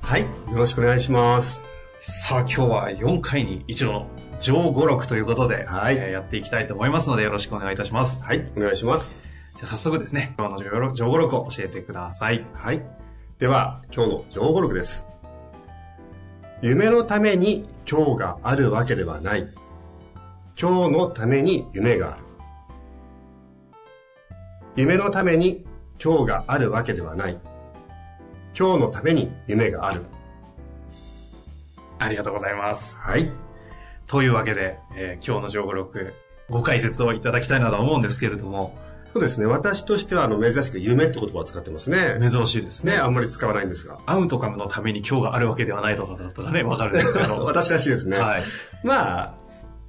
はい。よろしくお願いします。さあ今日は4回に一度の上五録ということで、はいえーやっていきたいと思いますのでよろしくお願いいたします。はい。お願いします。じゃあ早速ですね、今日の上五録を教えてください。はい。では、今日の情報録です。夢のために今日があるわけではない。今日のために夢がある。夢のために今日があるわけではない。今日のために夢がある。ありがとうございます。はい。というわけで、えー今日の上五録、ご解説をいただきたいなと思うんですけれども、そうですね。私としては、あの、珍しく夢って言葉を使ってますね。珍しいですね。ね、あんまり使わないんですが。アウトカムのために今日があるわけではないとかだったらね、わかるんですけど。私らしいですね。はい。まあ、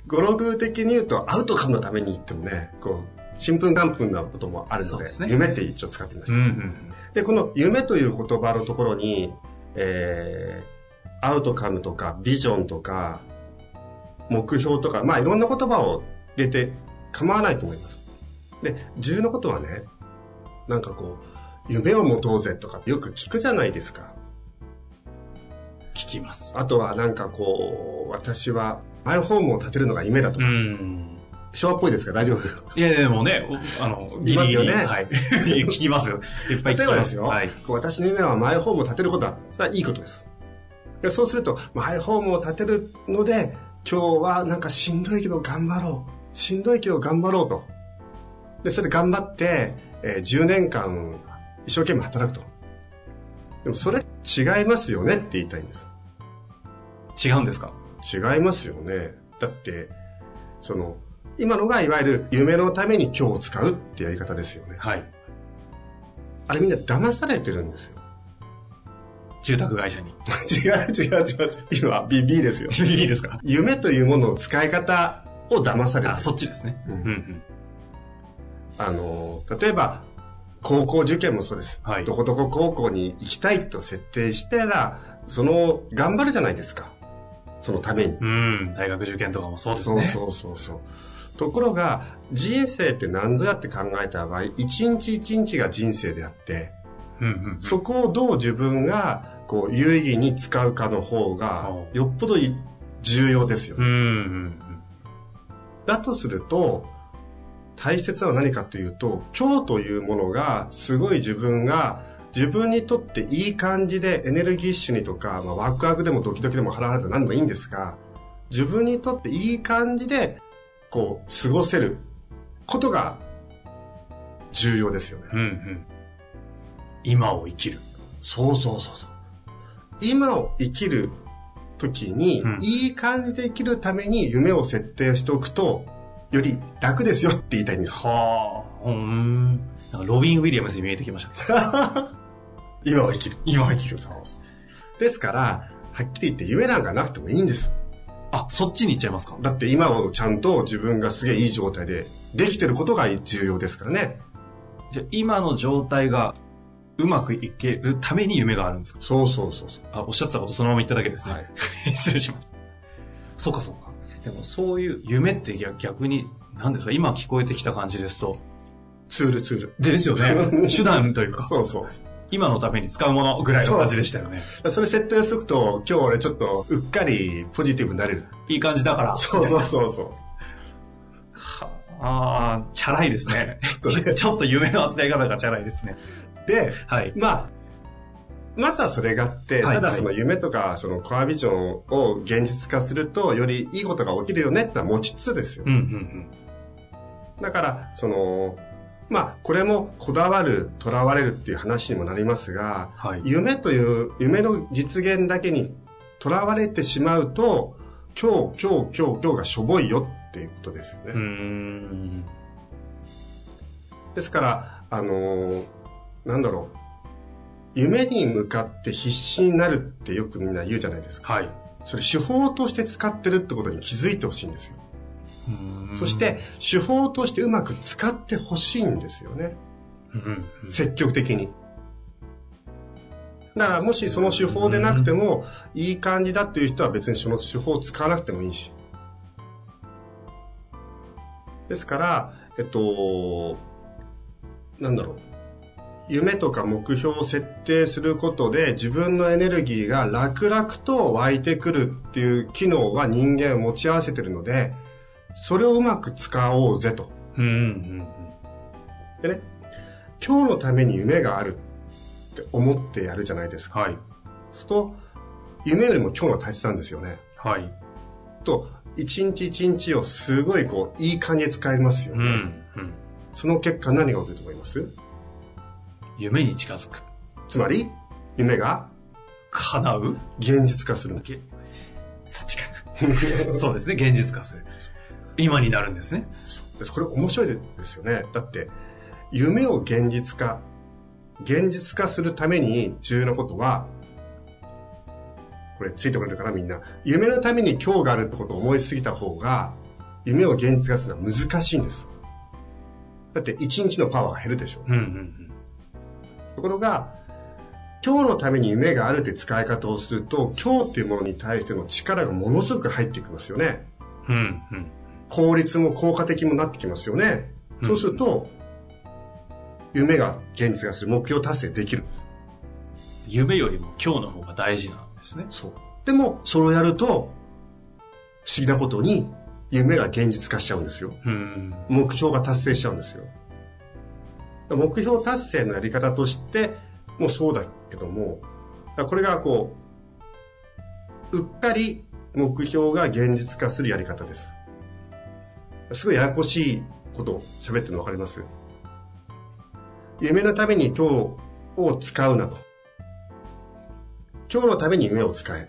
語録的に言うとアウトカムのために言ってもね、こう、ちんぷんかんぷんなこともあるので、ですね夢って一応使ってみました。うんうん。で、この夢という言葉のところに、えー、アウトカムとかビジョンとか、目標とか、まあいろんな言葉を入れて構わないと思います。で、重要なことはね、なんかこう、夢を持とうぜとかってよく聞くじゃないですか。聞きます。あとはなんかこう、私はマイホームを建てるのが夢だとか、ん。昭和っぽいですか？大丈夫いや、でもね、おあの、言いますよねはい。聞きますよ。いっぱい聞きま。例えばですすよ、はい。私の夢はマイホームを建てることだ。いいことです。でそうすると、マイホームを建てるので、今日はなんかしんどいけど頑張ろう。しんどいけど頑張ろうと。で、それで頑張って、えー10年間一生懸命働くと。でもそれ違いますよねって言いたいんです。違うんですか？違いますよね。だって、その、今のがいわゆる夢のために今日を使うってやり方ですよね。はい。あれみんな騙されてるんですよ。住宅会社に。違う違う違う違う。今、BB ですよ。いいですか？夢というものの使い方を騙されてあ、る。そっちですね。ううんんうん。あの、例えば、高校受験もそうです。はいどこどこ高校に行きたいと設定したら、その、頑張るじゃないですか。そのために。うん。大学受験とかもそうですね。そうそうそうそう。ところが、人生って何ぞやって考えた場合、一日一日が人生であって、うんうん。そこをどう自分が、こう、有意義に使うかの方がお、よっぽどい重要ですよねうんうんだとすると、大切なのは何かというと、今日というものが、すごい自分が、自分にとっていい感じでエネルギッシュにとか、まあ、ワクワクでもドキドキでもハラハラでも何でもいいんですが、自分にとっていい感じで、こう、過ごせることが重要ですよね。うん。うんうん。今を生きる。そうそうそうそう。今を生きる時に、うんいい感じで生きるために夢を設定しておくと、より楽ですよって言いたいんです。はあ。うん。なんかロビン・ウィリアムズに見えてきました。今を生きる。今を生きる。そうそう。ですから、はっきり言って夢なんかなくてもいいんです。あ、そっちに行っちゃいますか？だって今をちゃんと自分がすげえいい状態でできてることが重要ですからね。じゃあ今の状態がうまくいけるために夢があるんですか？そうそうそうそう。あ、おっしゃってたことそのまま言っただけですね。はい。失礼しました。そうかそうか。でもそういう夢って逆逆に、何ですか？今聞こえてきた感じですと。ツールツール。でですよね。手段というか、そうそう。今のために使うものぐらいの感じでしたよね。それ設定しとくと、今日俺ちょっとうっかりポジティブになれる。いい感じだから。そうそうそうそう。はああ、チャラいですね。ちょっとね ちょっと夢の扱い方がチャラいですね。で、はい。まあ、まずはそれがあって、はいただその夢とか、そのコアビジョンを現実化すると、よりいいことが起きるよねってのは持ちつつですようん。うんだから、その、まあ、これもこだわる、とらわれるっていう話にもなりますが、はい。夢という、夢の実現だけにとらわれてしまうと、今日、今日、今日、今日がしょぼいよっていうことですよね。ですから、あのーなんだろう。夢に向かって必死になるってよくみんな言うじゃないですか。はい。それ手法として使ってるってことに気づいてほしいんですよ。そして、手法としてうまく使ってほしいんですよね。積極的に。だからもしその手法でなくても、いい感じだっていう人は別にその手法を使わなくてもいいし。ですから、えっと、なんだろう。夢とか目標を設定することで自分のエネルギーが楽々と湧いてくるっていう機能は人間を持ち合わせてるので、それをうまく使おうぜと。うんうんでね、今日のために夢があるって思ってやるじゃないですか。はい。そうすると、夢よりも今日のが大切なんですよね。はい。と、一日一日をすごいこう、いい感じで使えますよね。うん。うん。その結果何が起きると思います？夢に近づく。つまり、夢が叶う？現実化する。そっちか。そうですね。現実化する。今になるんですね。ですこれ面白いですよね。だって、夢を現実化、現実化するために重要なことは、これついてこれるかなみんな。夢のために今日があるってことを思いすぎた方が、夢を現実化するのは難しいんです。だって一日のパワーが減るでしょ。うんうんところが、今日のために夢があるって使い方をすると、今日っていうものに対しての力がものすごく入ってきますよね。うん。うんうん。効率も効果的もなってきますよね。そうすると、夢が現実化する目標達成できるんです。夢よりも今日の方が大事なんですね。そう。でも、それをやると、不思議なことに、夢が現実化しちゃうんですよ。うん。目標が達成しちゃうんですよ。目標達成のやり方としてもそうだけども、これがこう、うっかり目標が現実化するやり方です。すごいややこしいことを喋ってるの分かります？夢のために今日を使うなと。今日のために夢を使え。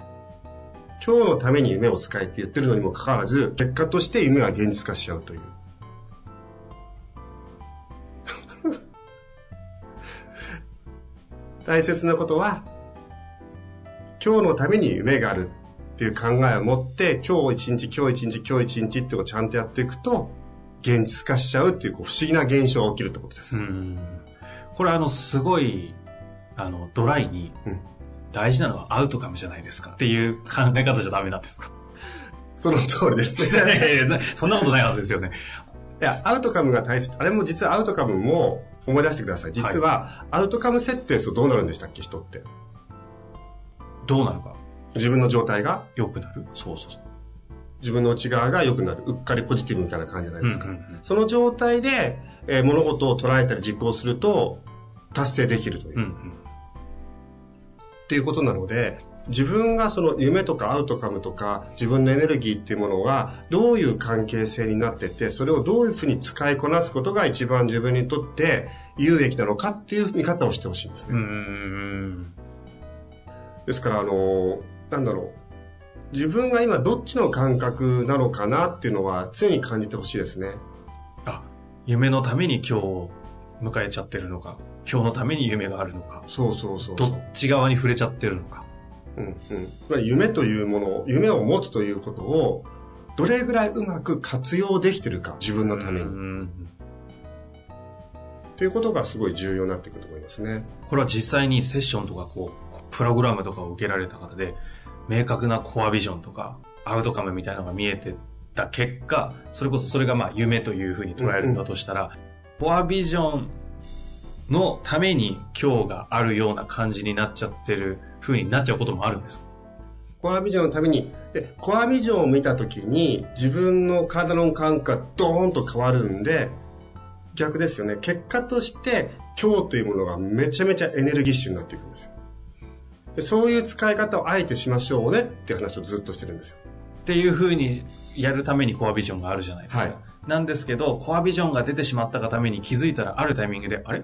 今日のために夢を使えって言ってるのにもかかわらず、結果として夢は現実化しちゃうという。大切なことは、今日のために夢があるっていう考えを持って、今日一日、今日一日、今日一日ってちゃんとやっていくと、現実化しちゃうっていうこう不思議な現象が起きるってことです。うん。これあの、すごい、あの、ドライにうん、大事なのはアウトカムじゃないですかっていう考え方じゃダメなんですか？その通りです そんなことないはずですよね。いや、アウトカムが大切。あれも実はアウトカムも思い出してください。実は、アウトカム設定するとどうなるんでしたっけ、人って。どうなるか自分の状態が、良くなるそうそうそう。自分の内側が良くなる。うっかりポジティブみたいな感じじゃないですか。うんうんうんその状態で、えー物事を捉えたり実行すると、達成できるという。うんうん。っていうことなので、自分がその夢とかアウトカムとか自分のエネルギーっていうものがどういう関係性になってて、それをどういうふうに使いこなすことが一番自分にとって有益なのかっていう見方をしてほしいんですね。ですから、あの、なんだろう。自分が今どっちの感覚なのかなっていうのは常に感じてほしいですね。あ、夢のために今日を迎えちゃってるのか、今日のために夢があるのか、そうそうそう。どっち側に触れちゃってるのか。うんうんまあ、夢というものを、夢を持つということを、どれぐらいうまく活用できてるか、自分のために。っうんていうことがすごい重要になってくると思いますね。これは実際にセッションとかこう、プログラムとかを受けられた方で、明確なコアビジョンとか、アウトカムみたいなのが見えてた結果、それこそそれがまあ夢というふうに捉えるんだとしたら、コアビジョンのために今日があるような感じになっちゃってる風になっちゃうこともあるんです。コアビジョンのために、で、コアビジョンを見たときに、自分の体の感覚がドーンと変わるんで、逆ですよね。結果として、今日というものがめちゃめちゃエネルギッシュになっていくんですよ。でそういう使い方をあえてしましょうねっていう話をずっとしてるんですよ。っていう風にやるためにコアビジョンがあるじゃないですか。はいなんですけど、コアビジョンが出てしまったがために気づいたらあるタイミングで、あれ？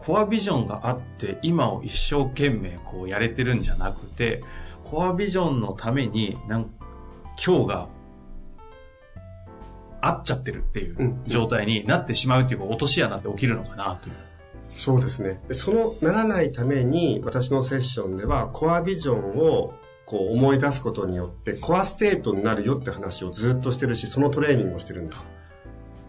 コアビジョンがあって今を一生懸命こうやれてるんじゃなくて、コアビジョンのためになん今日が合っちゃってるっていう状態になってしまうっていう落とし穴って起きるのかなという。そうですね。そのならないために私のセッションでは core vision をこう思い出すことによって core state になるよって話をずっとしてるし、そのトレーニングをしてるんです。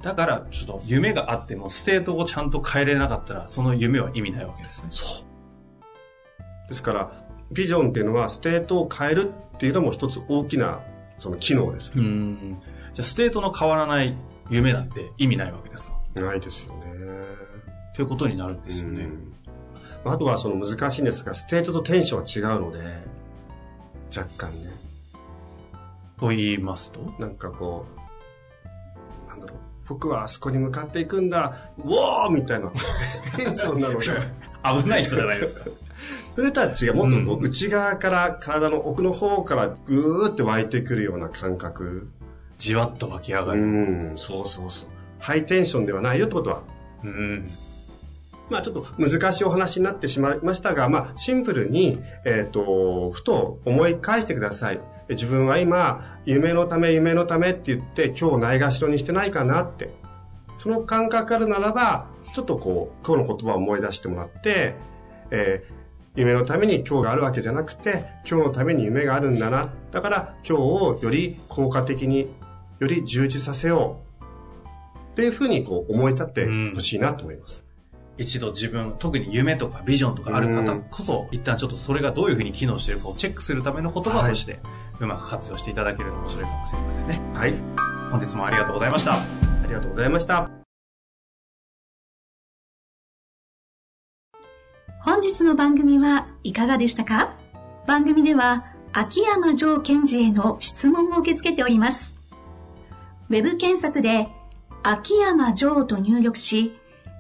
だから、ちょっと夢があっても、 state をちゃんと変えれなかったら、その夢は意味ないわけですね。そう。ですから、ビジョンっていうのは、 state を変えるっていうのも一つ大きな、その機能です。うん。じゃあ、 state の変わらない夢なんて意味ないわけですか？ないですよね。ということになるんですよね。あとはその難しいんですが、 state とテンションは違うので、若干ね。と言いますと？なんかこう、僕はあそこに向かっていくんだ、ウォーみたいなテンションなので。危ない人じゃないですか。それとは違う、もっとこう、内側から体の奥の方からぐーって湧いてくるような感覚。じわっと湧き上がる。うん、そうそうそう。ハイテンションではないよってことは。うん。まあちょっと難しいお話になってしまいましたが、まあシンプルに、えっ、ー、と、ふと思い返してください。自分は今、夢のため、夢のためって言って、今日ないがしろにしてないかなって。その感覚あるならば、ちょっとこう、今日の言葉を思い出してもらって、えー、夢のために今日があるわけじゃなくて、今日のために夢があるんだな。だから今日をより効果的に、より充実させよう。っていうふうにこう思い立ってほしいなと思います。一度自分、特に夢とかビジョンとかある方こそ、一旦ちょっとそれがどういうふうに機能しているかをチェックするための言葉として、うまく活用していただけると面白いかもしれませんね。はい。本日もありがとうございました。ありがとうございました。本日の番組はいかがでしたか？番組では秋山城賢治への質問を受け付けております。ウェブ検索で秋山城と入力し、